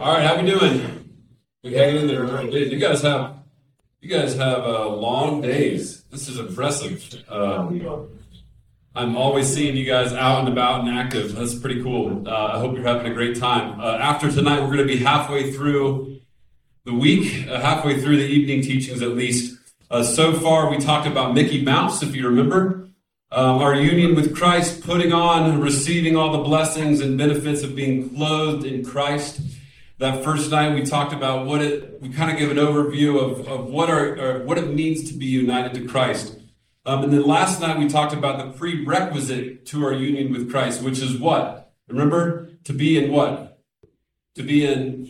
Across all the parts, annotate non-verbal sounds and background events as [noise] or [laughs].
All right, how we doing? We hanging in there. Right, You guys have you guys have uh, long days. This is impressive. Um, I'm always seeing you guys out and about and active. That's pretty cool. Uh, I hope you're having a great time. Uh, after tonight, we're going to be halfway through the week, uh, halfway through the evening teachings at least. Uh, so far, we talked about Mickey Mouse, if you remember. Um, our union with Christ, putting on, and receiving all the blessings and benefits of being clothed in Christ. That first night we talked about what it, we kind of gave an overview of, of what our, what it means to be united to Christ. Um, and then last night we talked about the prerequisite to our union with Christ, which is what? Remember? To be in what? To be in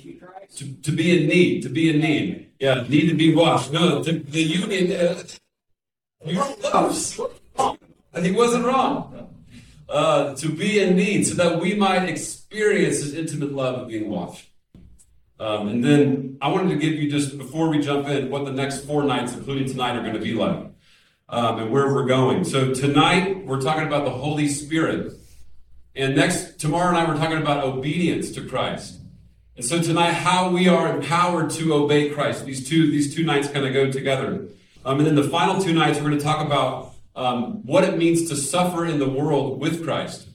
to, to be in need. To be in need. Yeah, need to be washed. No, the, the union. Uh, you're close. He wasn't wrong. Uh, to be in need, so that we might experience His intimate love of being washed. Um, and then I wanted to give you just before we jump in what the next four nights, including tonight, are going to be like um, and where we're going. So tonight we're talking about the Holy Spirit, and next tomorrow night we're talking about obedience to Christ. And so tonight, how we are empowered to obey Christ. These two these two nights kind of go together. Um, and then the final two nights we're going to talk about um, what it means to suffer in the world with Christ.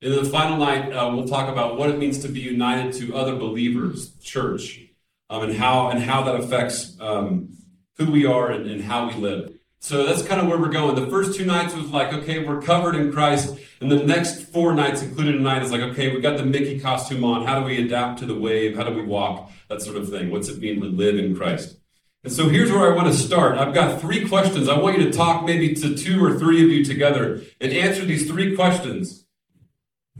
And then the final night uh, we'll talk about what it means to be united to other believers, church, um, and how and how that affects um, who we are and, and how we live. So that's kind of where we're going. The first two nights was like, okay, we're covered in Christ. And the next four nights, including tonight, is like, okay, we got the Mickey costume on. How do we adapt to the wave? How do we walk? That sort of thing. What's it mean to live in Christ? And so here's where I want to start. I've got three questions. I want you to talk maybe to two or three of you together and answer these three questions.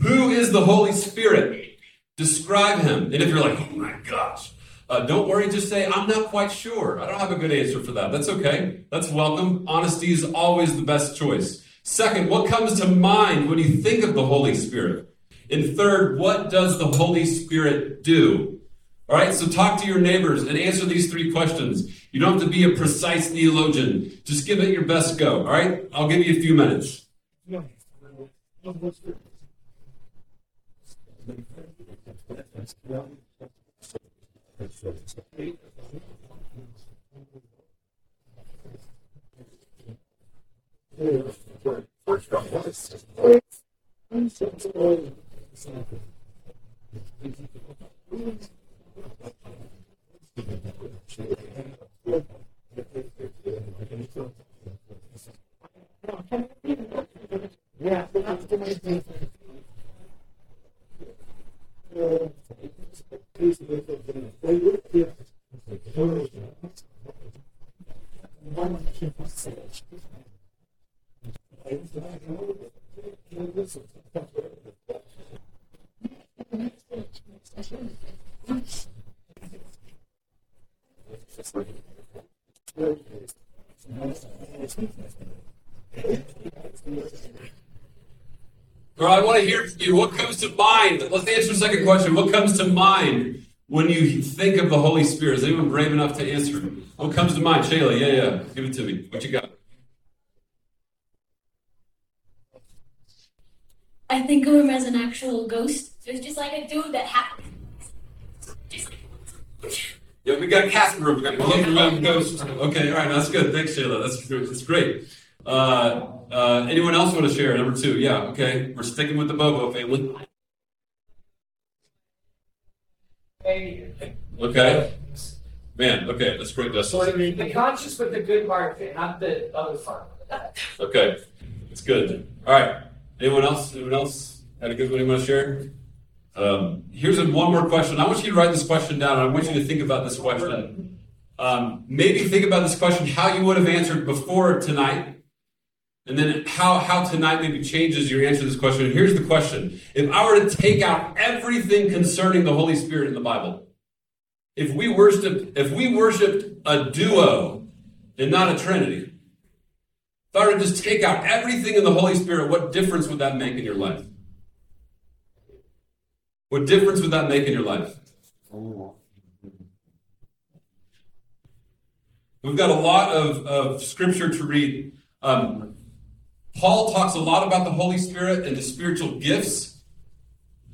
Who is the Holy Spirit? Describe him. And if you're like, oh my gosh, uh, don't worry, just say, I'm not quite sure. I don't have a good answer for that. That's okay. That's welcome. Honesty is always the best choice. Second, what comes to mind when you think of the Holy Spirit? And third, what does the Holy Spirit do? All right, so talk to your neighbors and answer these three questions. You don't have to be a precise theologian. Just give it your best go. All right, I'll give you a few minutes. Yeah. Girl, I want to hear from you. What comes to mind? Let's answer the second question. What comes to mind when you think of the Holy Spirit? Is anyone brave enough to answer? What comes to mind? Shayla, yeah, yeah. Give it to me. What you got? I think of him as an actual ghost. It's just like a dude that happens. Yeah, we got Casper. We got a ghost. Okay, all right, that's good. Thanks, Shayla. That's that's great. Uh, uh, anyone else want to share? Number two. Yeah. Okay, we're sticking with the Bobo family. Okay. Man, okay, let's that's great, Dustin. The conscious with the good part, not the other part. Okay, it's good. All right. Anyone else? Anyone else had a good one you want to share? Um, here's a, one more question. I want you to write this question down. I want you to think about this question. Um, maybe think about this question how you would have answered before tonight, and then how, how tonight maybe changes your answer to this question. And here's the question If I were to take out everything concerning the Holy Spirit in the Bible, if we worshiped, if we worshiped a duo and not a trinity, if I were to just take out everything in the Holy Spirit, what difference would that make in your life? What difference would that make in your life? We've got a lot of, of scripture to read. Um, Paul talks a lot about the Holy Spirit and the spiritual gifts.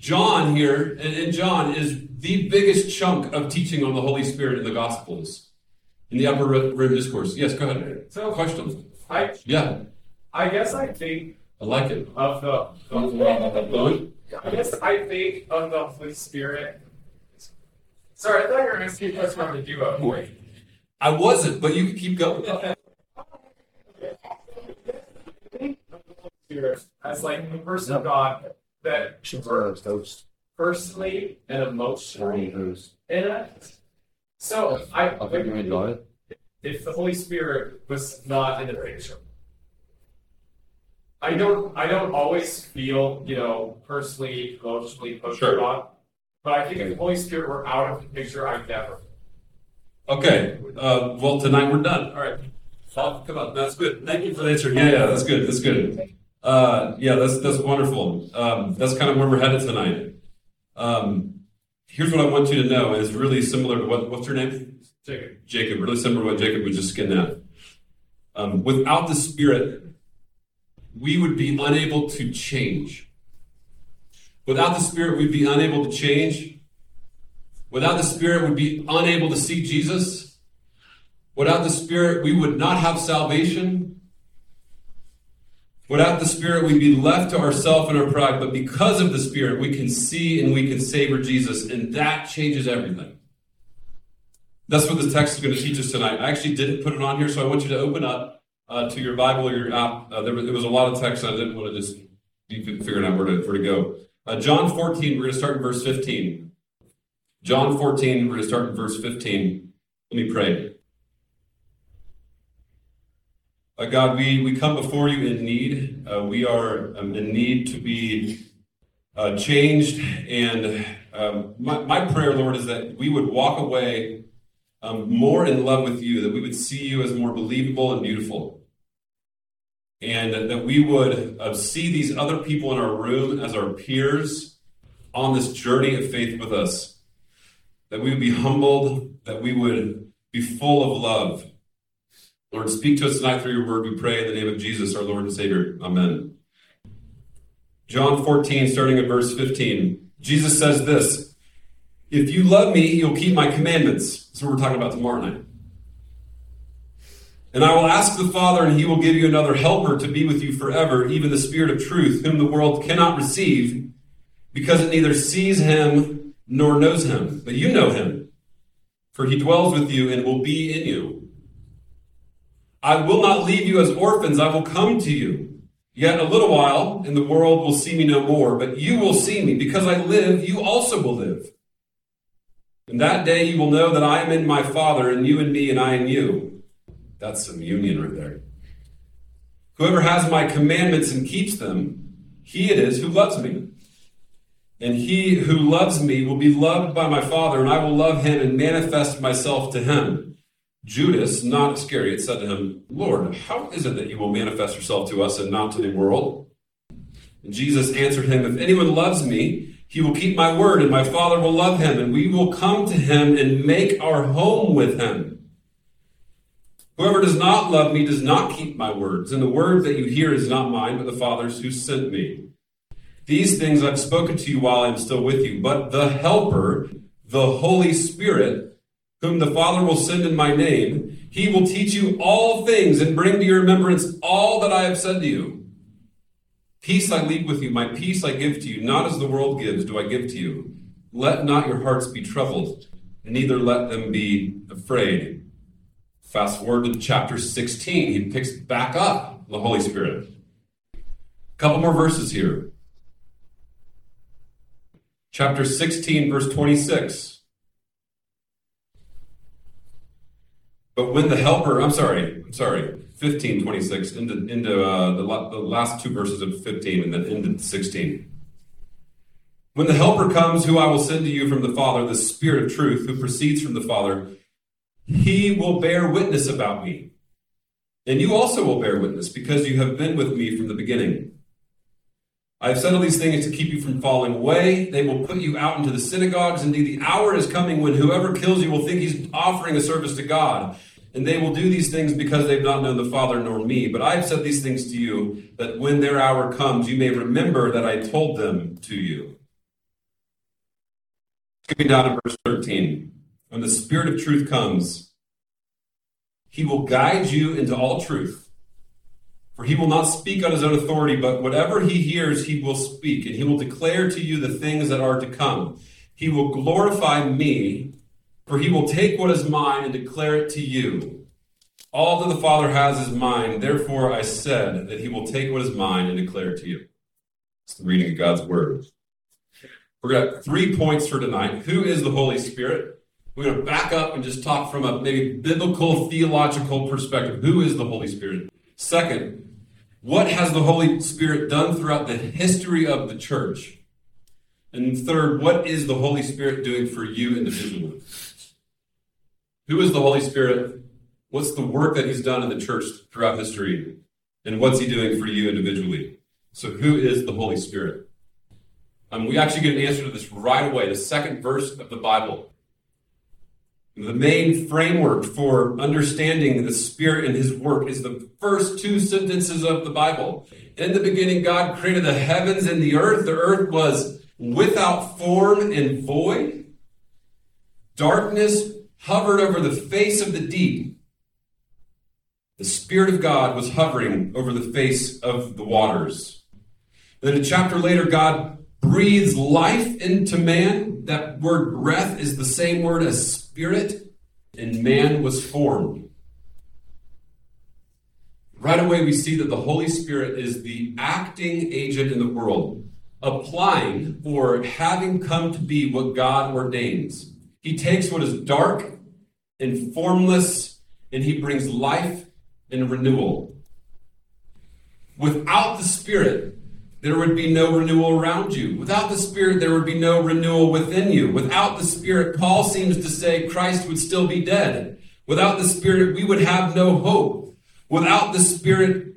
John here, and, and John is the biggest chunk of teaching on the Holy Spirit in the Gospels, in the upper room discourse. Yes, go ahead. So- Questions? I Yeah, I guess I think I like it. of the, Going? I guess I think of the Holy Spirit. Sorry, I thought you were asking a question on the duo. Wait. I wasn't, but you can keep going. [laughs] Spirit as like the person of God that Toast. personally and emotionally Toast. in it. So I, I think you enjoy it. if the Holy Spirit was not in the picture. I don't I don't always feel, you know, personally, emotionally close Sure. to God. But I think if the Holy Spirit were out of the picture, I'd never. Okay. Uh, well, tonight we're done. All right. Come on. That's good. Thank you for the answer. Yeah, yeah, that's good. That's good. Uh, yeah, that's that's wonderful. Um, that's kind of where we're headed tonight. Um, here's what I want you to know is really similar to what what's your name? Jacob. Jacob. Really similar to what Jacob was just getting at. Um, without the Spirit, we would be unable to change. Without the Spirit, we'd be unable to change. Without the Spirit, we'd be unable to see Jesus. Without the Spirit, we would not have salvation. Without the Spirit, we'd be left to ourselves and our pride. But because of the Spirit, we can see and we can savor Jesus, and that changes everything. That's what this text is going to teach us tonight. I actually didn't put it on here, so I want you to open up uh, to your Bible or your app. Uh, there, was, there was a lot of text, I didn't want to just be figuring out where to, where to go. Uh, John 14, we're going to start in verse 15. John 14, we're going to start in verse 15. Let me pray. Uh, God, we, we come before you in need. Uh, we are um, in need to be uh, changed. And um, my, my prayer, Lord, is that we would walk away um, more in love with you, that we would see you as more believable and beautiful. And that we would uh, see these other people in our room as our peers on this journey of faith with us. That we would be humbled, that we would be full of love. Lord, speak to us tonight through your word, we pray in the name of Jesus, our Lord and Savior. Amen. John 14, starting at verse 15. Jesus says this If you love me, you'll keep my commandments. That's what we're talking about tomorrow night. And I will ask the Father, and he will give you another helper to be with you forever, even the Spirit of truth, whom the world cannot receive, because it neither sees him nor knows him. But you know him, for he dwells with you and will be in you. I will not leave you as orphans, I will come to you. Yet a little while, and the world will see me no more, but you will see me. Because I live, you also will live. And that day you will know that I am in my Father, and you in me, and I in you. That's some union right there. Whoever has my commandments and keeps them, he it is who loves me. And he who loves me will be loved by my Father, and I will love him and manifest myself to him. Judas, not Iscariot, said to him, Lord, how is it that you will manifest yourself to us and not to the world? And Jesus answered him, If anyone loves me, he will keep my word, and my Father will love him, and we will come to him and make our home with him. Whoever does not love me does not keep my words, and the word that you hear is not mine, but the Father's who sent me. These things I've spoken to you while I am still with you, but the Helper, the Holy Spirit, whom the Father will send in my name, he will teach you all things and bring to your remembrance all that I have said to you. Peace I leave with you, my peace I give to you, not as the world gives, do I give to you. Let not your hearts be troubled, and neither let them be afraid. Fast forward to chapter 16, he picks back up the Holy Spirit. A couple more verses here. Chapter 16, verse 26. But when the helper, I'm sorry, I'm sorry, 15, 26, into, into uh, the, the last two verses of 15 and then into 16. When the helper comes, who I will send to you from the Father, the Spirit of truth, who proceeds from the Father, he will bear witness about me. And you also will bear witness, because you have been with me from the beginning. I have said all these things to keep you from falling away. They will put you out into the synagogues. Indeed, the hour is coming when whoever kills you will think he's offering a service to God. And they will do these things because they've not known the Father nor me. But I have said these things to you, that when their hour comes, you may remember that I told them to you. Skipping down to verse 13. When the Spirit of truth comes, he will guide you into all truth. For he will not speak on his own authority, but whatever he hears, he will speak, and he will declare to you the things that are to come. He will glorify me, for he will take what is mine and declare it to you. All that the Father has is mine, therefore I said that he will take what is mine and declare it to you. It's the reading of God's word. We're going to three points for tonight. Who is the Holy Spirit? We're going to back up and just talk from a maybe biblical theological perspective. Who is the Holy Spirit? Second, what has the Holy Spirit done throughout the history of the church? And third, what is the Holy Spirit doing for you individually? Who is the Holy Spirit? What's the work that he's done in the church throughout history? And what's he doing for you individually? So, who is the Holy Spirit? Um, we actually get an answer to this right away. The second verse of the Bible. The main framework for understanding the Spirit and His work is the first two sentences of the Bible. In the beginning, God created the heavens and the earth. The earth was without form and void. Darkness hovered over the face of the deep. The Spirit of God was hovering over the face of the waters. Then a chapter later, God breathes life into man. That word breath is the same word as spirit, and man was formed. Right away, we see that the Holy Spirit is the acting agent in the world, applying or having come to be what God ordains. He takes what is dark and formless, and he brings life and renewal. Without the Spirit, there would be no renewal around you. Without the Spirit, there would be no renewal within you. Without the Spirit, Paul seems to say Christ would still be dead. Without the Spirit, we would have no hope. Without the Spirit,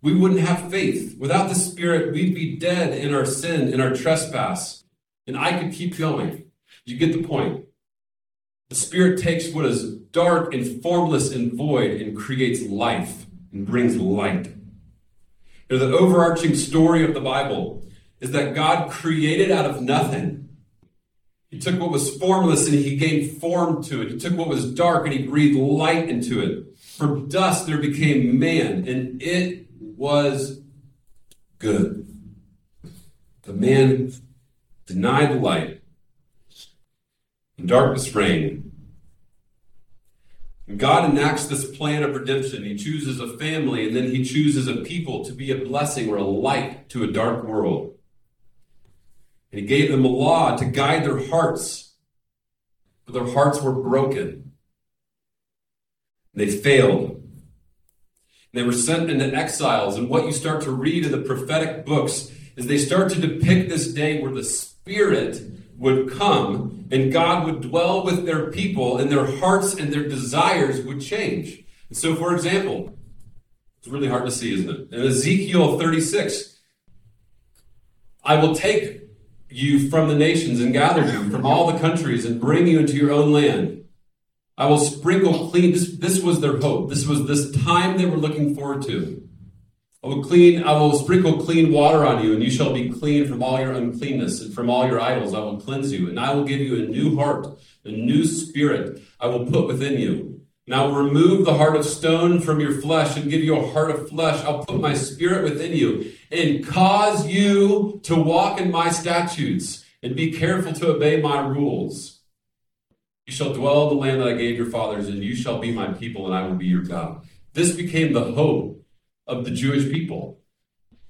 we wouldn't have faith. Without the Spirit, we'd be dead in our sin, in our trespass. And I could keep going. You get the point. The Spirit takes what is dark and formless and void and creates life and brings light. The overarching story of the Bible is that God created out of nothing. He took what was formless and he gave form to it. He took what was dark and he breathed light into it. From dust there became man, and it was good. The man denied the light, and darkness reigned. God enacts this plan of redemption. He chooses a family and then he chooses a people to be a blessing or a light to a dark world. And he gave them a law to guide their hearts, but their hearts were broken. They failed. They were sent into exiles. And what you start to read in the prophetic books is they start to depict this day where the Spirit would come and God would dwell with their people and their hearts and their desires would change. So, for example, it's really hard to see, isn't it? In Ezekiel 36, I will take you from the nations and gather you from all the countries and bring you into your own land. I will sprinkle clean. This, this was their hope. This was this time they were looking forward to. I will clean, I will sprinkle clean water on you, and you shall be clean from all your uncleanness, and from all your idols I will cleanse you, and I will give you a new heart, a new spirit I will put within you. And I will remove the heart of stone from your flesh and give you a heart of flesh. I'll put my spirit within you and cause you to walk in my statutes and be careful to obey my rules. You shall dwell in the land that I gave your fathers, and you shall be my people, and I will be your God. This became the hope of the Jewish people.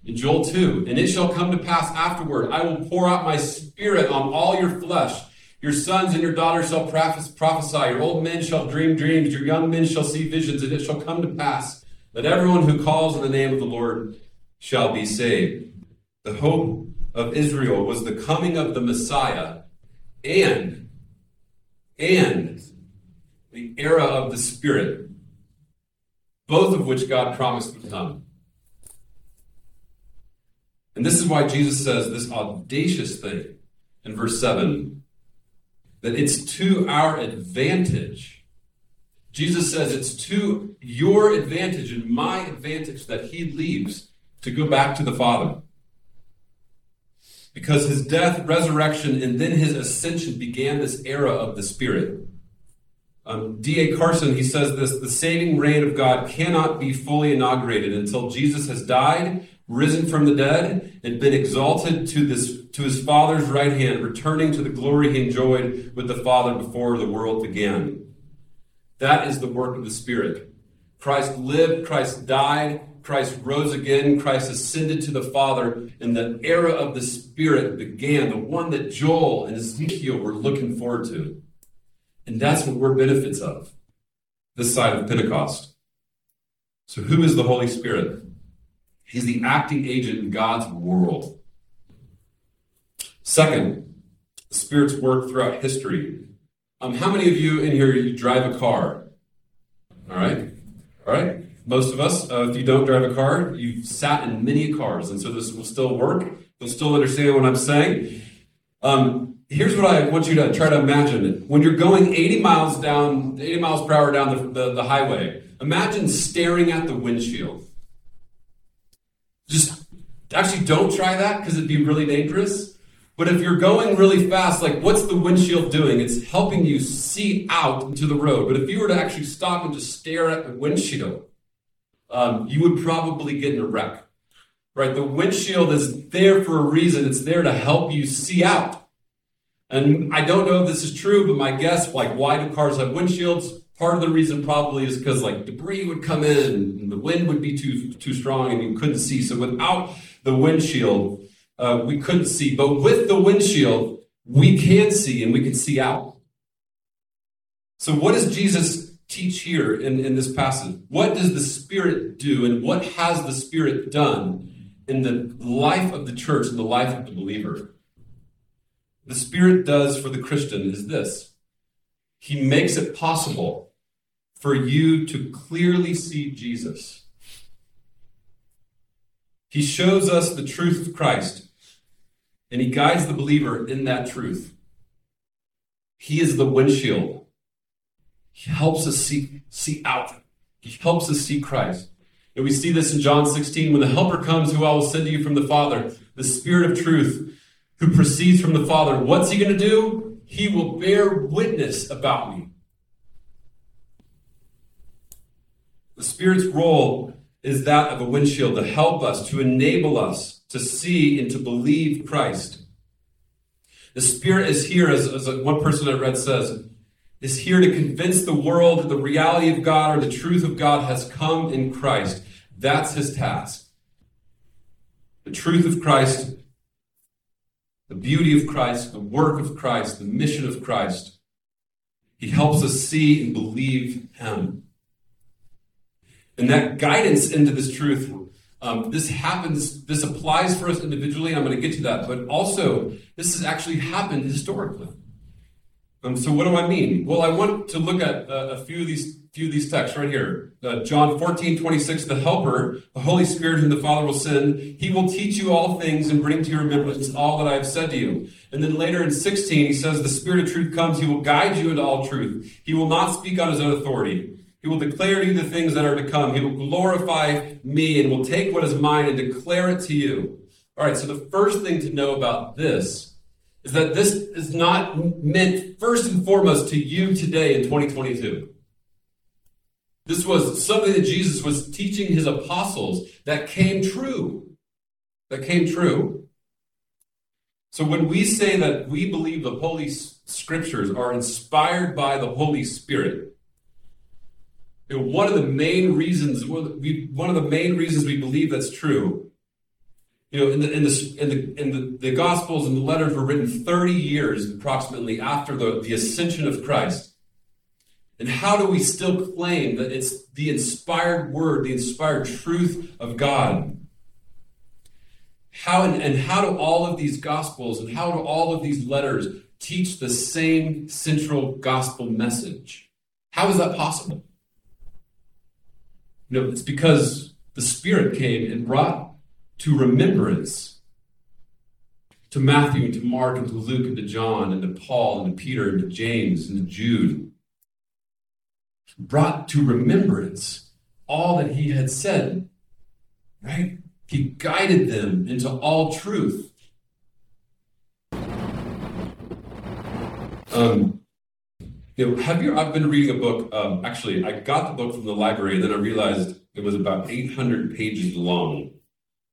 In Joel 2, and it shall come to pass afterward, I will pour out my spirit on all your flesh. Your sons and your daughters shall prophesy, your old men shall dream dreams, your young men shall see visions, and it shall come to pass that everyone who calls on the name of the Lord shall be saved. The hope of Israel was the coming of the Messiah and and the era of the Spirit both of which God promised would come. And this is why Jesus says this audacious thing in verse 7 that it's to our advantage. Jesus says it's to your advantage and my advantage that he leaves to go back to the Father. Because his death, resurrection, and then his ascension began this era of the Spirit. Um, D.A. Carson, he says this the saving reign of God cannot be fully inaugurated until Jesus has died, risen from the dead, and been exalted to, this, to his Father's right hand, returning to the glory he enjoyed with the Father before the world began. That is the work of the Spirit. Christ lived, Christ died, Christ rose again, Christ ascended to the Father, and the era of the Spirit began, the one that Joel and Ezekiel were looking forward to. And that's what we're benefits of this side of Pentecost. So, who is the Holy Spirit? He's the acting agent in God's world. Second, the Spirit's work throughout history. Um, how many of you in here you drive a car? All right, all right. Most of us, uh, if you don't drive a car, you've sat in many cars, and so this will still work. You'll still understand what I'm saying. Um, here's what I want you to try to imagine. When you're going 80 miles down, 80 miles per hour down the, the, the highway, imagine staring at the windshield. Just actually don't try that because it'd be really dangerous. But if you're going really fast, like what's the windshield doing? It's helping you see out into the road. But if you were to actually stop and just stare at the windshield, um, you would probably get in a wreck. Right? The windshield is there for a reason. It's there to help you see out. And I don't know if this is true, but my guess, like, why do cars have windshields? Part of the reason probably is because like debris would come in and the wind would be too too strong and you couldn't see. So without the windshield, uh, we couldn't see. But with the windshield, we can see and we can see out. So what does Jesus teach here in, in this passage? What does the Spirit do and what has the Spirit done in the life of the church and the life of the believer? The Spirit does for the Christian is this. He makes it possible for you to clearly see Jesus. He shows us the truth of Christ, and he guides the believer in that truth. He is the windshield. He helps us see, see out. He helps us see Christ. And we see this in John 16 when the Helper comes, who I will send to you from the Father, the Spirit of truth, who proceeds from the Father. What's he going to do? He will bear witness about me. The Spirit's role is that of a windshield to help us, to enable us to see and to believe Christ. The Spirit is here, as, as one person I read says, is here to convince the world that the reality of God or the truth of God has come in Christ. That's his task. The truth of Christ, the beauty of Christ, the work of Christ, the mission of Christ. He helps us see and believe him. And that guidance into this truth, um, this happens, this applies for us individually. I'm going to get to that. But also, this has actually happened historically. Um, so what do I mean? Well, I want to look at uh, a few of these few of these texts right here. Uh, John 14, 26, the helper, the Holy Spirit whom the Father will send, he will teach you all things and bring to your remembrance all that I have said to you. And then later in 16, he says, the Spirit of truth comes, he will guide you into all truth. He will not speak on his own authority. He will declare to you the things that are to come. He will glorify me and will take what is mine and declare it to you. All right, so the first thing to know about this is that this is not meant first and foremost to you today in 2022. This was something that Jesus was teaching his apostles that came true. That came true. So when we say that we believe the Holy Scriptures are inspired by the Holy Spirit, one of the main reasons, one of the main reasons we believe that's true, you know, in the in the in the, in the, the Gospels and the letters were written 30 years approximately after the, the ascension of Christ. And how do we still claim that it's the inspired word, the inspired truth of God? How and, and how do all of these gospels and how do all of these letters teach the same central gospel message? How is that possible? You know, it's because the Spirit came and brought to remembrance to Matthew and to Mark and to Luke and to John and to Paul and to Peter and to James and to Jude. Brought to remembrance all that he had said, right? He guided them into all truth. Um, you know, have you? I've been reading a book. Um, actually, I got the book from the library, and then I realized it was about 800 pages long.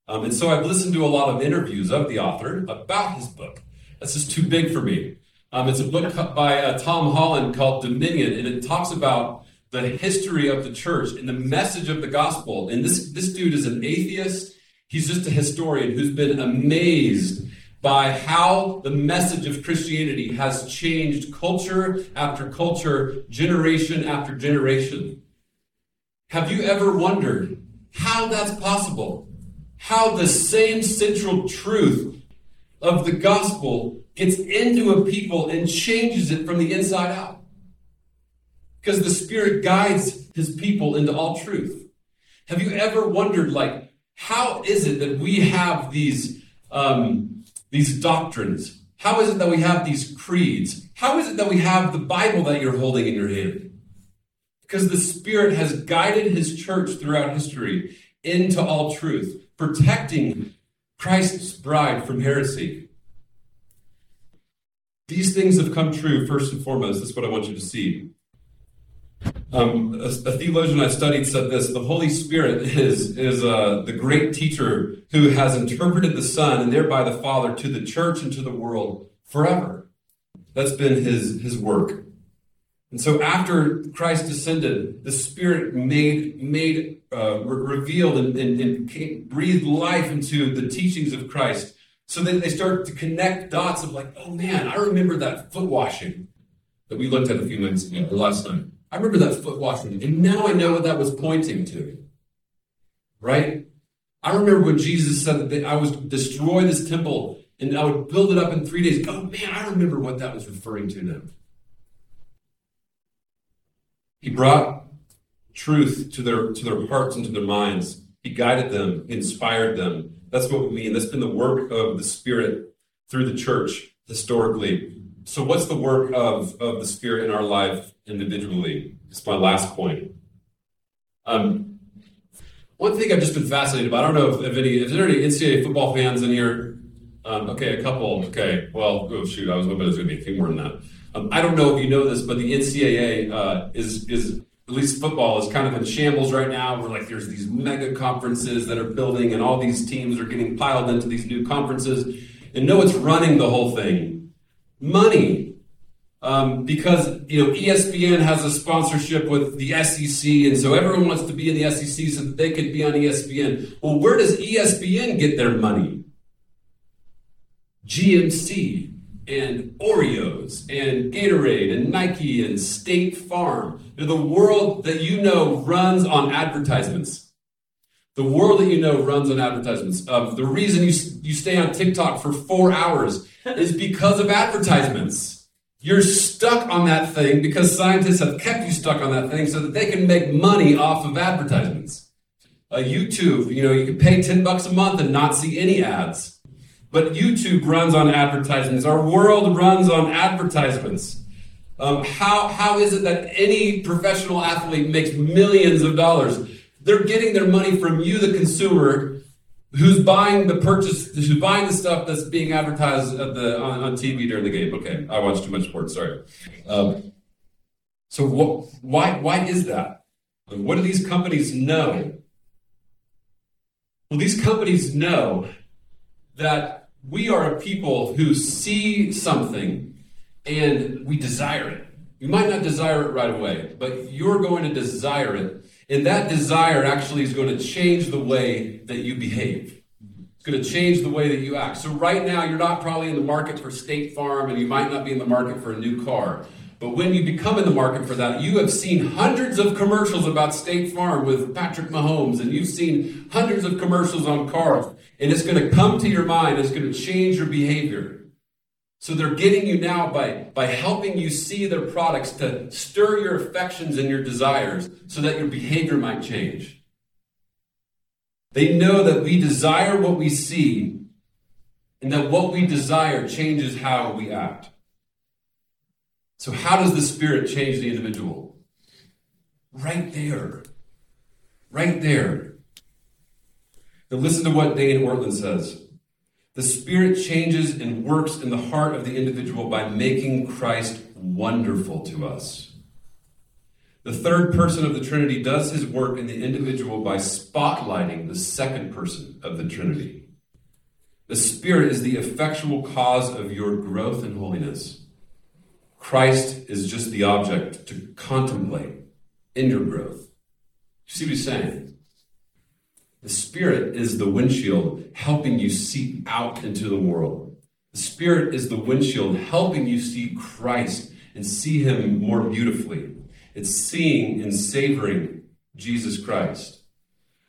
Um, and so I've listened to a lot of interviews of the author about his book. That's just too big for me. Um, it's a book by uh, Tom Holland called Dominion, and it talks about the history of the church and the message of the gospel. And this this dude is an atheist. He's just a historian who's been amazed by how the message of Christianity has changed culture after culture, generation after generation. Have you ever wondered how that's possible? How the same central truth of the gospel gets into a people and changes it from the inside out? Because the Spirit guides his people into all truth. Have you ever wondered, like, how is it that we have these um, these doctrines? How is it that we have these creeds? How is it that we have the Bible that you're holding in your hand? Because the Spirit has guided His church throughout history into all truth, protecting Christ's bride from heresy. These things have come true first and foremost. That's what I want you to see. Um, a, a, theologian I studied said this: the Holy Spirit is is uh, the great teacher who has interpreted the Son and thereby the Father to the church and to the world forever. That's been his his work. And so, after Christ descended, the Spirit made made uh, re- revealed and, and, and came, breathed life into the teachings of Christ. So that they start to connect dots of like, oh man, I remember that foot washing that we looked at a few minutes ago, last night. I remember that foot washing, and now I know what that was pointing to. Right? I remember when Jesus said that I was destroy this temple and I would build it up in three days. Oh man, I remember what that was referring to now. He brought truth to their to their hearts and to their minds. He guided them, inspired them. That's what we mean. That's been the work of the Spirit through the church historically. So, what's the work of, of the Spirit in our life individually? It's my last point. Um, one thing I've just been fascinated by, I don't know if, if any, if there any NCAA football fans in here? Um, okay, a couple. Okay, well, oh shoot, I was hoping it was going to be a few more than that. Um, I don't know if you know this, but the NCAA uh, is is at least football is kind of in shambles right now. Where like there's these mega conferences that are building, and all these teams are getting piled into these new conferences. And know what's running the whole thing? Money. Um, because you know ESPN has a sponsorship with the SEC, and so everyone wants to be in the SEC so that they can be on ESPN. Well, where does ESPN get their money? GMC and Oreos and Gatorade and Nike and State Farm. The world that you know runs on advertisements. The world that you know runs on advertisements. Um, the reason you, you stay on TikTok for four hours is because of advertisements. You're stuck on that thing because scientists have kept you stuck on that thing so that they can make money off of advertisements. Uh, YouTube, you know, you can pay 10 bucks a month and not see any ads. But YouTube runs on advertisements. Our world runs on advertisements. Um, how, how is it that any professional athlete makes millions of dollars? They're getting their money from you, the consumer, who's buying the purchase, who's buying the stuff that's being advertised the on, on TV during the game. Okay, I watch too much sports. Sorry. Um, so why why is that? What do these companies know? Well, these companies know that we are a people who see something and we desire it. You might not desire it right away, but you're going to desire it. And that desire actually is going to change the way that you behave. It's going to change the way that you act. So, right now, you're not probably in the market for State Farm and you might not be in the market for a new car. But when you become in the market for that, you have seen hundreds of commercials about State Farm with Patrick Mahomes, and you've seen hundreds of commercials on cars, and it's going to come to your mind, it's going to change your behavior. So they're getting you now by, by helping you see their products to stir your affections and your desires so that your behavior might change. They know that we desire what we see and that what we desire changes how we act. So, how does the Spirit change the individual? Right there. Right there. Now, listen to what Dane Ortlund says. The Spirit changes and works in the heart of the individual by making Christ wonderful to us. The third person of the Trinity does his work in the individual by spotlighting the second person of the Trinity. The Spirit is the effectual cause of your growth in holiness. Christ is just the object to contemplate in your growth. You see what he's saying? The Spirit is the windshield helping you see out into the world. The Spirit is the windshield helping you see Christ and see Him more beautifully. It's seeing and savoring Jesus Christ.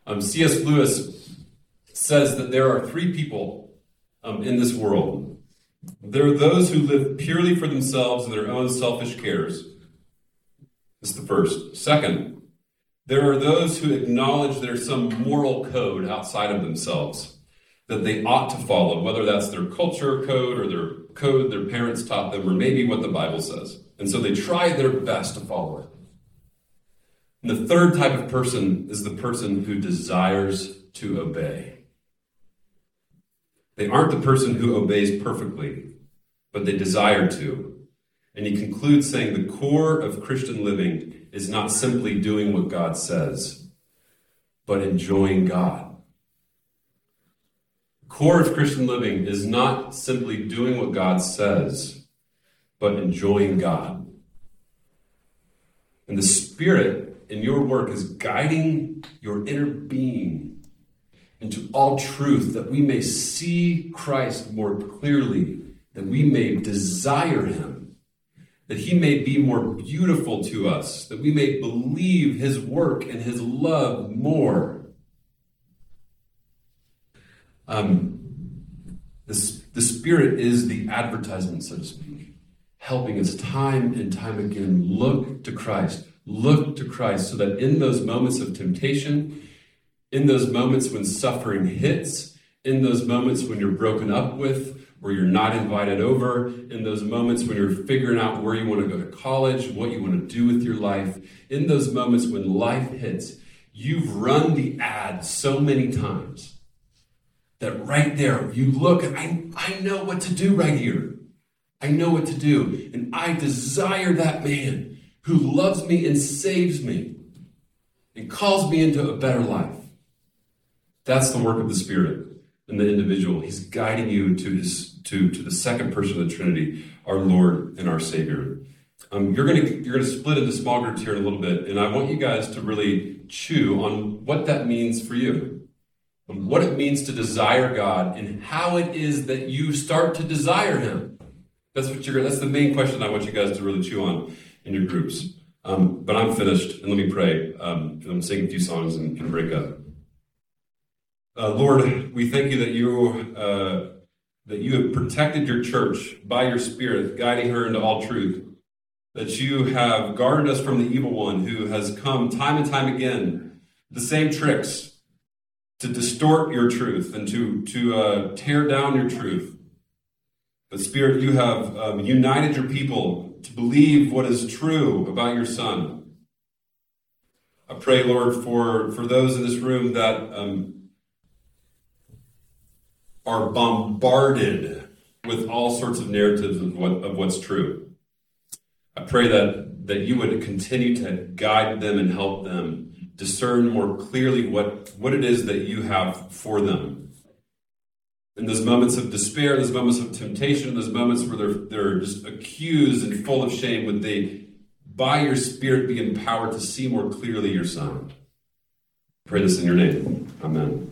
Um, C.S. Lewis says that there are three people um, in this world. There are those who live purely for themselves and their own selfish cares. This is the first. Second, there are those who acknowledge there's some moral code outside of themselves that they ought to follow, whether that's their culture code or their code their parents taught them, or maybe what the Bible says. And so they try their best to follow it. And the third type of person is the person who desires to obey. They aren't the person who obeys perfectly, but they desire to. And he concludes saying the core of Christian living is not simply doing what God says, but enjoying God. The core of Christian living is not simply doing what God says, but enjoying God. And the Spirit in your work is guiding your inner being into all truth that we may see Christ more clearly, that we may desire him, that he may be more beautiful to us, that we may believe his work and his love more. Um, the, the Spirit is the advertisement, so to speak, helping us time and time again look to Christ, look to Christ, so that in those moments of temptation, in those moments when suffering hits, in those moments when you're broken up with, or you're not invited over, in those moments when you're figuring out where you want to go to college, what you want to do with your life, in those moments when life hits, you've run the ad so many times that right there, you look and I, I know what to do right here. I know what to do. And I desire that man who loves me and saves me and calls me into a better life. That's the work of the Spirit in the individual. He's guiding you to his to, to the second person of the Trinity, our Lord and our Savior. Um, you're gonna you're gonna split into small groups here in a little bit, and I want you guys to really chew on what that means for you, and what it means to desire God, and how it is that you start to desire Him. That's what you're. That's the main question I want you guys to really chew on in your groups. Um, but I'm finished, and let me pray. Um, I'm singing a few songs and, and break up. Uh, Lord, we thank you that you uh, that you have protected your church by your Spirit, guiding her into all truth. That you have guarded us from the evil one who has come time and time again, the same tricks to distort your truth and to to uh, tear down your truth. But Spirit, you have um, united your people to believe what is true about your Son. I pray, Lord, for for those in this room that. Um, are bombarded with all sorts of narratives of, what, of what's true. I pray that, that you would continue to guide them and help them discern more clearly what, what it is that you have for them. In those moments of despair, those moments of temptation, those moments where they're, they're just accused and full of shame, would they, by your Spirit, be empowered to see more clearly your Son? Pray this in your name. Amen.